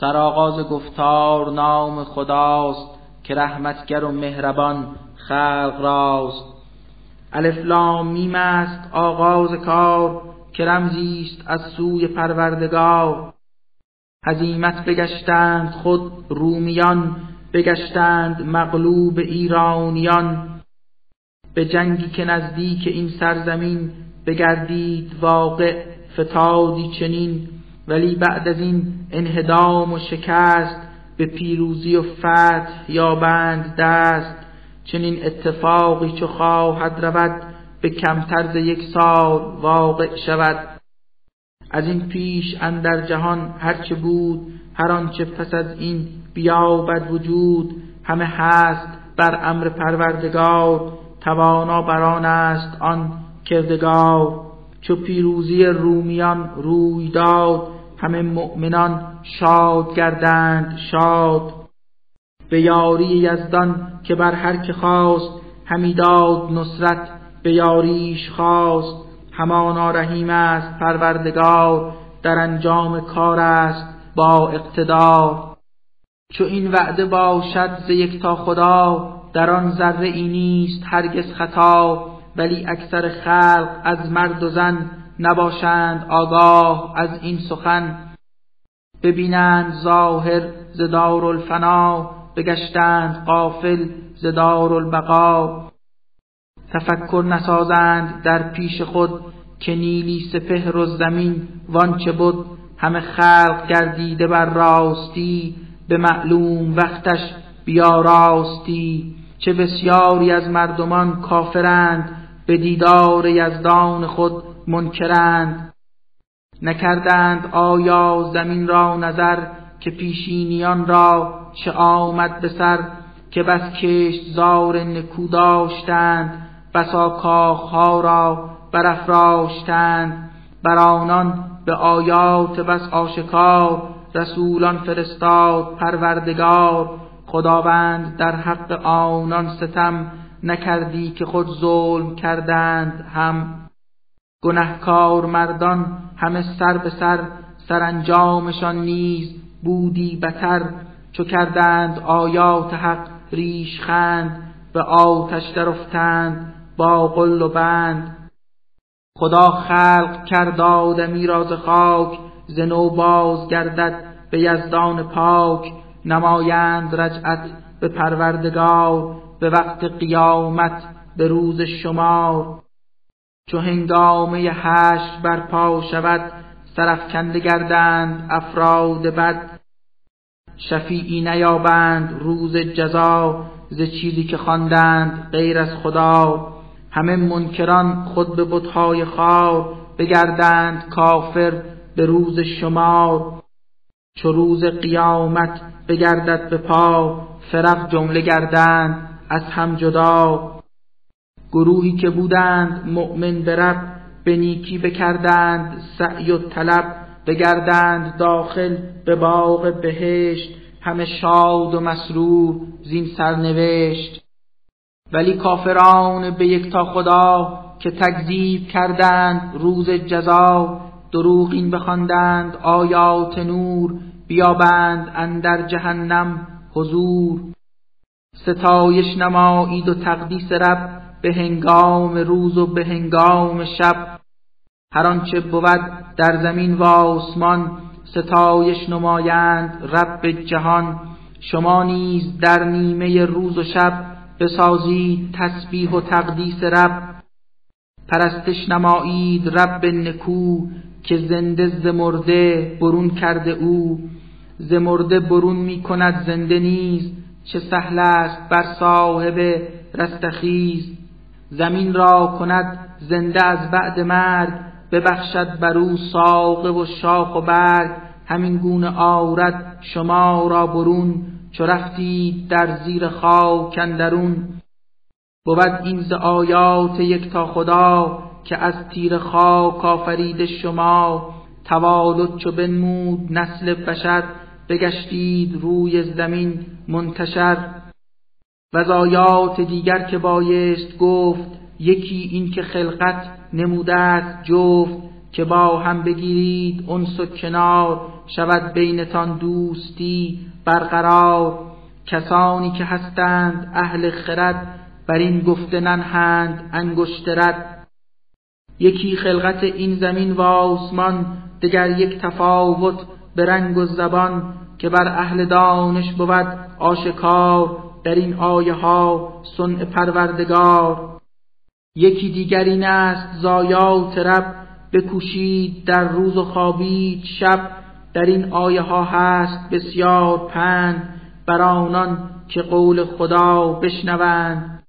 سرآغاز گفتار نام خداست که رحمتگر و مهربان خلق راست. الف لام میم است آغاز کار که رمزی از سوی پروردگار. هزیمت بگشتند خود رومیان بگشتند مغلوب ایرانیان. به جنگی که نزدیک این سرزمین بگردید واقع فتادی چنین. ولی بعد از این انهدام و شکست به پیروزی و فتح یابند دست. چنین اتفاقی چو خواهد رود به کمتر ز یک سال واقع شود. از این پیش اندر جهان هرچه بود هر آنچه پس از این بیابد وجود همه هست بر امر پروردگار. توانا بران است آن کردگار. چو پیروزی رومیان روی داد همه مؤمنان شاد گردند شاد. به یاری یزدان که بر هر که خواست همی داد نصرت. به یاریش خواست همانا رحیم است پروردگار. در انجام کار است با اقتدار. چو این وعده باشد ز یک تا خدا در آن ذره ای نیست هرگز خطا. ولی اکثر خلق از مرد و زن نباشند آگاه از این سخن. ببینند ظاهر ز الفنا بگشتند قافل ز البقا تفکر نسازند در پیش خود که نیلی سپهر و زمین وانچه بود همه خلق گردیده بر راستی به معلوم وقتش بیا راستی. چه بسیاری از مردمان کافرند به دیدار یزدان خود. منکرند. نکردند آیا زمین را نظر که پیشینیان را چه آمد به سر که بس کشت زار نکو داشتند بسا کاخها را برافراشتند. بر آنان به آیات بس آشکار رسولان فرستاد پروردگار. خداوند در حق آنان ستم نکردی که خود ظلم کردند هم. گنهکار مردان همه سر به سر سرانجامشان نیز بودی بتر. چو کردند آیات حق ریش خند به آتش درافتند با قل و بند. خدا خلق کرد آدمی را خاک ز نو باز گردد به یزدان پاک. نمایند رجعت به پروردگار به وقت قیامت به روز شمار. چو هنگامه هشت برپا شود سرفکنده گردند افراد بد. شفیعی نیابند روز جزا ز چیزی که خواندند غیر از خدا. همه منکران خود به بتهای خار بگردند کافر به روز شمار. چو روز قیامت بگردد به پا فرق جمله گردند از هم جدا. گروهی که بودند مؤمن به رب به نیکی بکردند سعی و طلب بگردند داخل به باغ بهشت همه شاد و مسرور زین سرنوشت. ولی کافران به یک تا خدا که تکذیب کردند روز جزا دروغ این بخواندند آیات نور بیابند اندر جهنم حضور. ستایش نمایید و تقدیس رب به هنگام روز و به هنگام شب. هر آنچه بود در زمین و آسمان ستایش نمایند رب جهان. شما نیز در نیمه روز و شب بسازید تسبیح و تقدیس رب. پرستش نمایید رب نکو که زنده ز مرده برون کرده او. ز مرده برون می کند زنده نیز چه سهل است بر صاحب رستخیز. زمین را کند زنده از بعد مرگ ببخشد بر او ساقه و شاخ و برگ. همین گونه آورد شما را برون چو رفتید در زیر خاک اندرون. بود این ز آیات یک تا خدا که از تیر خاک آفرید شما. توالد چو بنمود نسل بشر بگشتید روی زمین منتشر. و آیات دیگر که بایست گفت یکی این که خلقت نموده است جفت که با هم بگیرید انس و کنار شود بینتان دوستی برقرار. کسانی که هستند اهل خرد بر این گفته ننهند انگشترد یکی خلقت این زمین و آسمان دگر یک تفاوت به رنگ و زبان که بر اهل دانش بود آشکار. در این آیه ها صنع پروردگار. یکی دیگر این است زایات رب بکوشید در روز و خوابید شب. در این آیه ها هست بسیار پند بر آنان که قول خدا بشنوند.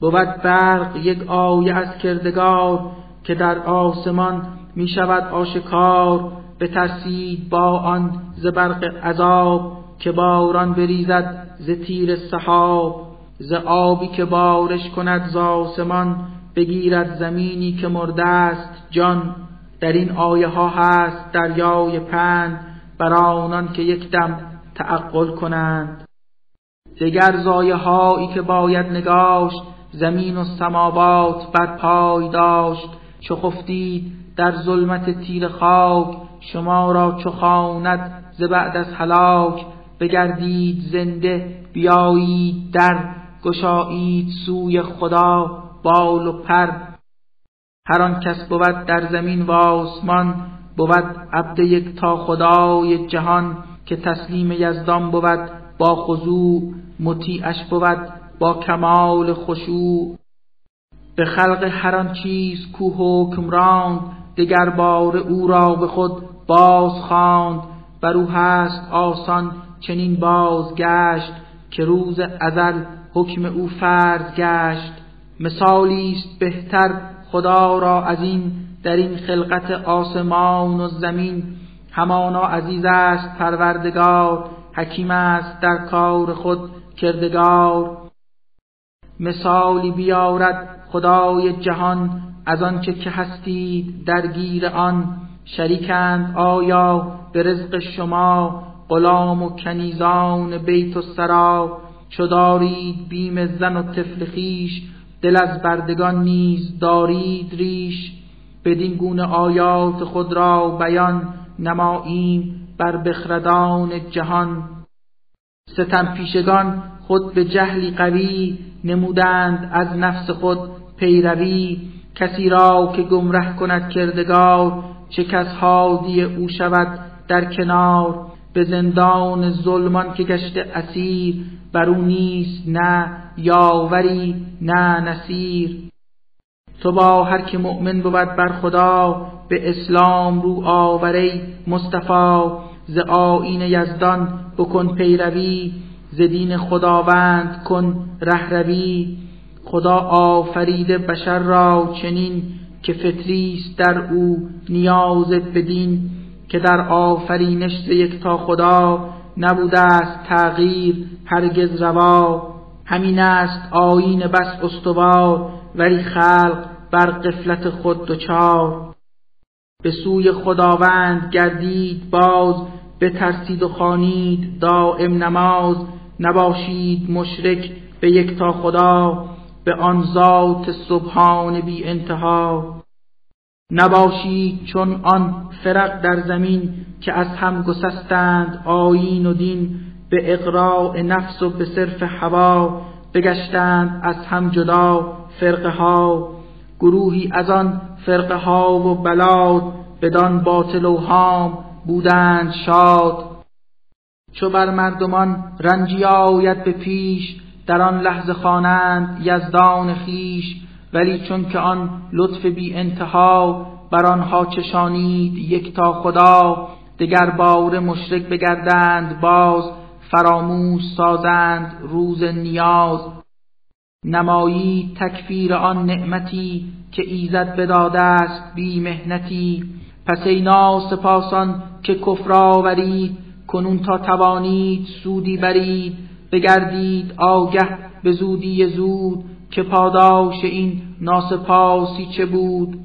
بود برق یک آیه از کردگار که در آسمان می شود آشکار به ترسید با آن ز برق عذاب. که باران بریزد ز تیر سحاب ز آبی که بارش کند ز آسمان بگیرد زمینی که مرده است جان. در این آیه ها هست دریای پند بر آنان که یک دم تعقل کنند. دگر زایه هایی که باید نگاشت زمین و سماوات بر پای داشت. چو خفتید در ظلمت تیر خاک شما را چو خواند ز بعد از هلاک. بگردید زنده بیایید در گشایید سوی خدا بال و پر. هر آن کس بود در زمین و آسمان بود عبد یک تا خدای جهان که تسلیم یزدان بود با خضوع مطیعش بود با کمال خشوع. به خلق هر آن چیز کو حکم راند دگر بار او را به خود باز خواند. بر او هست آسان چنین بازگشت که روز ازل حکم او فرض گشت. مثالی است بهتر خدا را از این در این خلقت آسمان و زمین. همانا عزیز است پروردگار حکیم است در کار خود کردگار. مثالی بیارد خدای جهان از آنچه که هستید درگیر آن. شریکند آیا به رزق شما غلام و کنیزان بیت و سرا چو دارید بیم زن و طفل خیش دل از بردگان نیز دارید ریش. بدین گونه آیات خود را بیان نماییم بر بخردان جهان. ستم پیشگان خود به جهلی قوی نمودند از نفس خود پیروی. کسی را که گمره کند کردگار چه کس هادی او شود در کنار. به زندان ظلمان که گشته اسیر بر او نیست نه یاوری نه نصیر. تو با هر که مؤمن بود بر خدا به اسلام رو آوری مصطفی. ز آیین یزدان بکن پیروی ز دین خداوند کن رهروی. خدا آفریده بشر را چنین که فطریست در او نیاز بدین. که در آفرینش ز یک تا خدا نبوده است تغییر هرگز روا. همین است آیین بس استوار ولی خلق بر قفلت خود دچار. به سوی خداوند گردید باز بترسید و خانید دائم نماز. نباشید مشرک به یک تا خدا به آن ذات سبحان بی انتها. نباشید چون آن فرق در زمین که از هم گسستند آیین و دین به اقراع نفس و به صرف هوا بگشتند از هم جدا فرقه ها. گروهی از آن فرقه ها و بلاد بدان باطل و هام بودند شاد. چو بر مردمان رنجی آید به پیش در آن لحظه خوانند یزدان خیش ولی چون که آن لطف بی انتها بر آنها چشانید یک تا خدا دگر بار مشرک بگردند باز فراموش سازند روز نیاز. نمایی تکفیر آن نعمتی که ایزد بداده است بی مهنتی. پس ای ناسپاسان که کفر آورید کنون تا توانید سودی برید. بگردید آگه به زودی زود که پاداش این ناسپاسی چه بود؟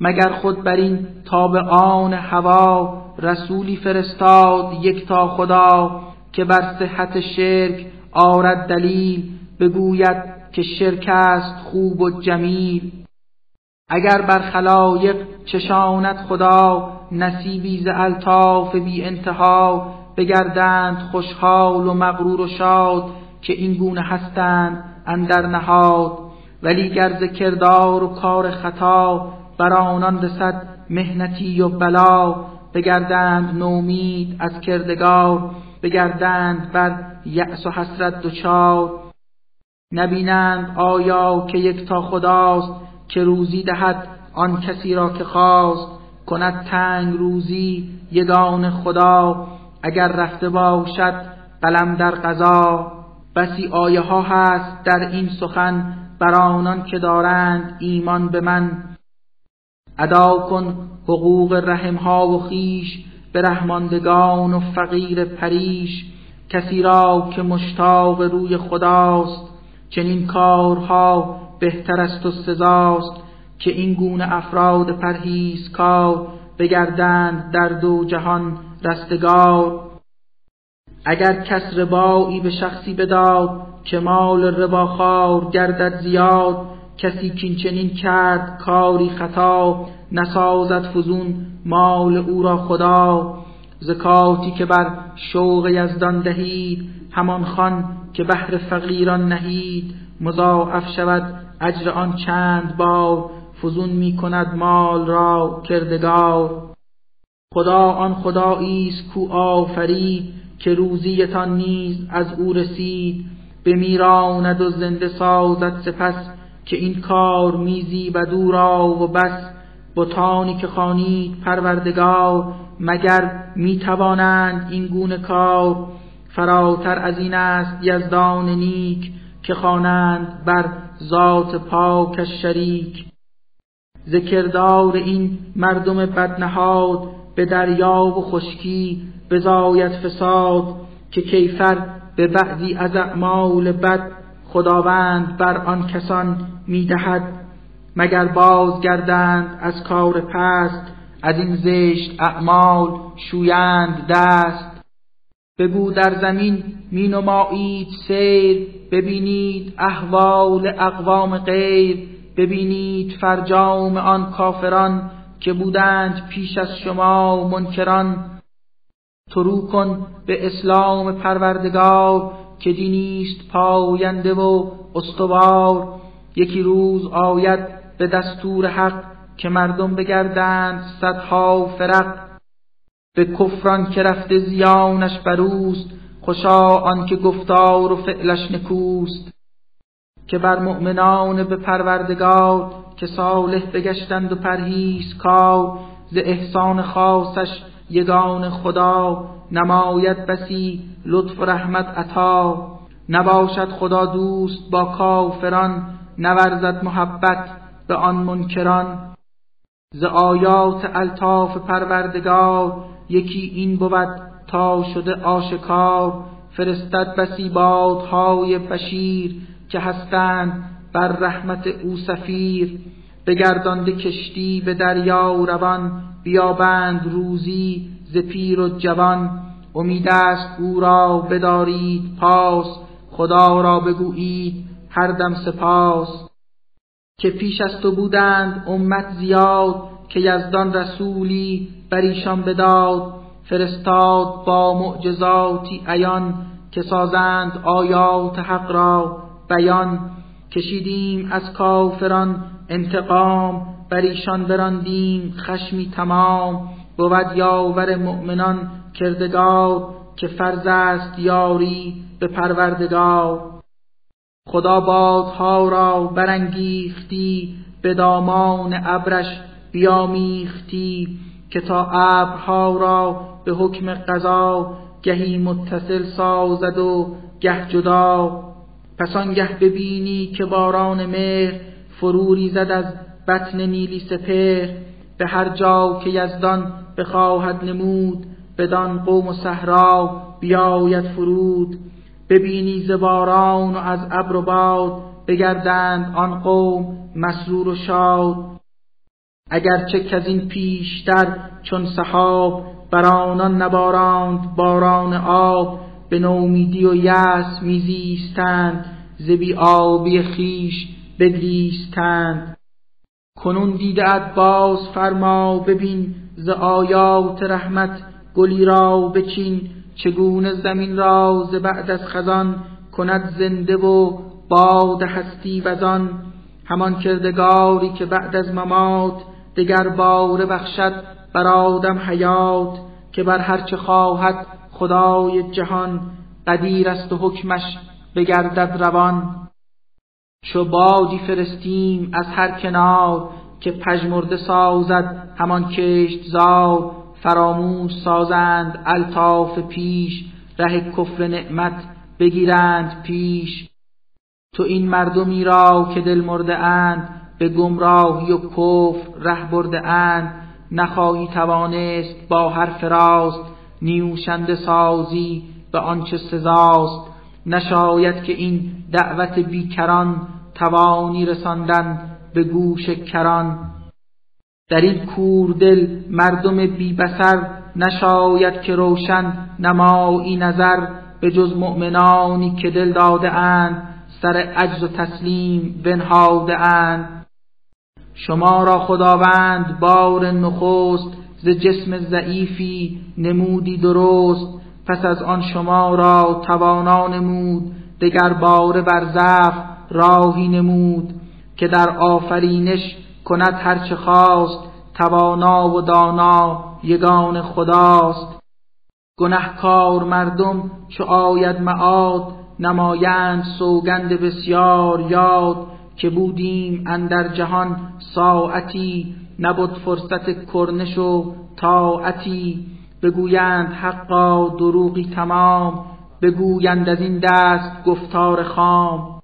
مگر خود بر این تا به آن هوا رسولی فرستاد یک تا خدا که بر صحت شرک آرد دلیل بگوید که شرک است خوب و جمیل؟ اگر بر خلایق چشاند خدا نصیبی ز الطاف بی انتها بگردند خوشحال و مغرور و شاد که این گونه هستند اندر نهاد. ولی گر کردار و کار خطا بر آنان رسد مهنتی و بلا بگردند نومید از کردگار بگردند بر یأس و حسرت دچار. نبینند آیا که یک تا خداست که روزی دهد آن کسی را که خواست. کند تنگ روزی یگان خدا اگر رفته باشد قلم در قضا. بسی آیه ها هست در این سخن بر آنان که دارند ایمان به من. ادا کن حقوق رحم ها و خیش به رحماندگان و فقیر پریش کسی را که مشتاق روی خداست. چنین کارها بهتر است و سزاست که این گونه افراد پرهیز کار بگردند در دو جهان رستگار. اگر کس ربایی به شخصی بداد که مال رباخوار گردد زیاد کسی کینچنین کرد کاری خطا نسازد فزون مال او را خدا. زکاتی که بر شوق یزدان دهید همان خان که بهر فقیران نهید. مضاعف شود اجر آن چند بار فزون می کند مال را کردگار. خدا آن خدایی است کو آفرید که روزیتان نیز از او رسید بمیراند و زنده سازد سپس که این کار میزی و دورا و بس. بتانی که خانید پروردگار مگر می‌توانند این گونه کار؟ فراتر از این است یزدان نیک که خوانند بر ذات پاکش شریک ذکردار این مردم بدنهاد به دریا و خشکی بزاید فساد که کیفر به بعضی از اعمال بد خداوند بر آن کسان می‌دهد. مگر بازگردند از کار پست از این زشت اعمال شویند دست؟ بگو در زمین می نمایید سیر ببینید احوال اقوام غیر ببینید فرجام آن کافران که بودند پیش از شما منکران ترو کن به اسلام پروردگار که دینیست پاینده و استوار. یکی روز آید به دستور حق که مردم بگردند صدها فرق. به کفران که رفته زیانش بروست خوشا آنکه گفتار و فعلش نکوست. که بر مؤمنان به پروردگار که صالح بگشتند و پرهیز کار ز احسان خاصش یگان خدا نماید بسی لطف و رحمت عطا. نباشد خدا دوست با کافران نورزد محبت به آن منکران. ز آیات الطاف پروردگار یکی این بود تا شده آشکار فرستد بسی بادهای بشیر که هستند بر رحمت او سفیر بگردانده کشتی به دریا و روان بیابند روزی ز پیر و جوان. امید است او را بدارید پاس خدا را بگویید هر دم سپاس. که پیش از تو بودند امت زیاد که یزدان رسولی بر ایشان بداد. فرستاد با معجزاتی عیان که سازند آیات حق را. بیان. کشیدیم از کافران انتقام بر ایشان براندیم خشمی تمام. بود یاور مؤمنان کردگار که فرض است یاری به پروردگار. خدا بادها را برانگیختی به دامان ابرش بیامیختی که تا ابرها را به حکم قضا گهی متصل سازد و گه جدا. پس آنگه ببینی که باران مهر فروری زد از بطن نیلی سپهر به هر جا که یزدان بخواهد نمود بدان قوم و صحرا بیاید فرود. ببینی ز باران و از ابر و باد بگردند آن قوم مسرور و شاد. اگرچه که از این پیشتر چون سحاب بر آنان نباراند باران آب. به نومیدی و یأس میزیستند ز بی آبی خیش بگریستند کنون دیده باز فرما ببین ز آیات رحمت گلی را بچین. چگونه زمین را ز بعد از خزان کند زنده و باد هستی وزان. همان کردگاری که بعد از ممات دگر باره بخشد بر آدم حیات که بر هرچه خواهد خدای جهان قدیر است و حکمش بگردد روان. چو بادی فرستیم از هر کنار که پژمرده سازد همان کشت زار. فراموش سازند الطاف پیش ره کفر نعمت بگیرند پیش. تو این مردمی را که دل مرده اند به گمراهی و کفر ره برده اند. نخواهی توانست با هر فراست نیوشنده سازی به آنچه سزاست. نشاید که این دعوت بیکران توانی رساندن به گوش کران. در این کوردل مردم بی بسر نشاید که روشن نمایی نظر به جز مؤمنانی که دل داده اند سر عجز و تسلیم بنهاده اند. شما را خداوند بار نخست ز جسم ضعیفی نمودی درست پس از آن شما را توانا نمود دگر باره بر ضعف راهی نمود که در آفرینش کند هرچه خواست توانا و دانا یگان خداست. گنهکار مردم چو آید معاد نمایند سوگند بسیار یاد که بودیم اندر جهان ساعتی نبود فرصت کرنش و طاعتی. بگویند حقا دروغی تمام بگویند از این دست گفتار خام.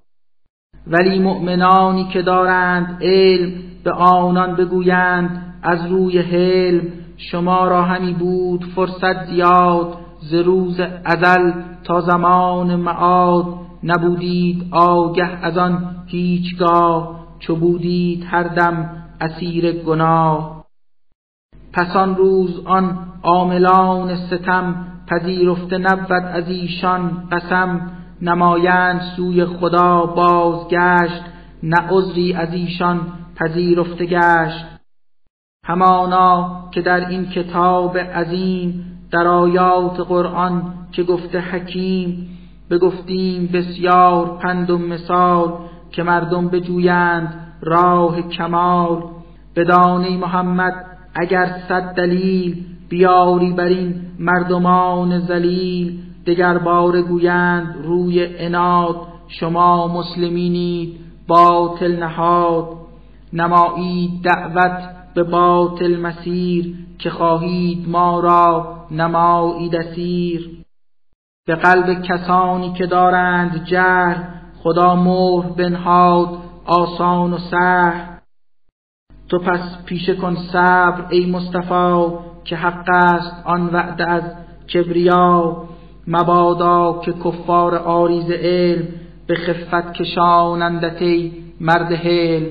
ولی مؤمنانی که دارند علم به آنان بگویند از روی حلم. شما را همی بود فرصت زیاد ز روز ازل تا زمان معاد. نبودید آگه از آن هیچگاه چو بودید هر دم اسیر گناه. پس آن روز آن عاملان ستم پذیرفته نبود از ایشان قسم. نمایند سوی خدا بازگشت نه عذری از ایشان پذیرفته گشت. همانا که در این کتاب عظیم در آیات قرآن که گفته حکیم بگفتیم بسیار پند و مثال که مردم بجویند راه کمال. بدانی محمد اگر صد دلیل بیاری بر این مردمان زلیل دگر بار گویند روی اناد شما مسلمینید باطل نهاد. نمایید دعوت به باطل مسیر که خواهید ما را نمایید اسیر. به قلب کسانی که دارند جهل خدا مهر بنهاد آسان و سهل تو پس پیشه کن صبر ای مصطفی که حق است آن وعده از کبریا. مبادا که کفار آریز علم به خفت کشانندت ای مرد حلم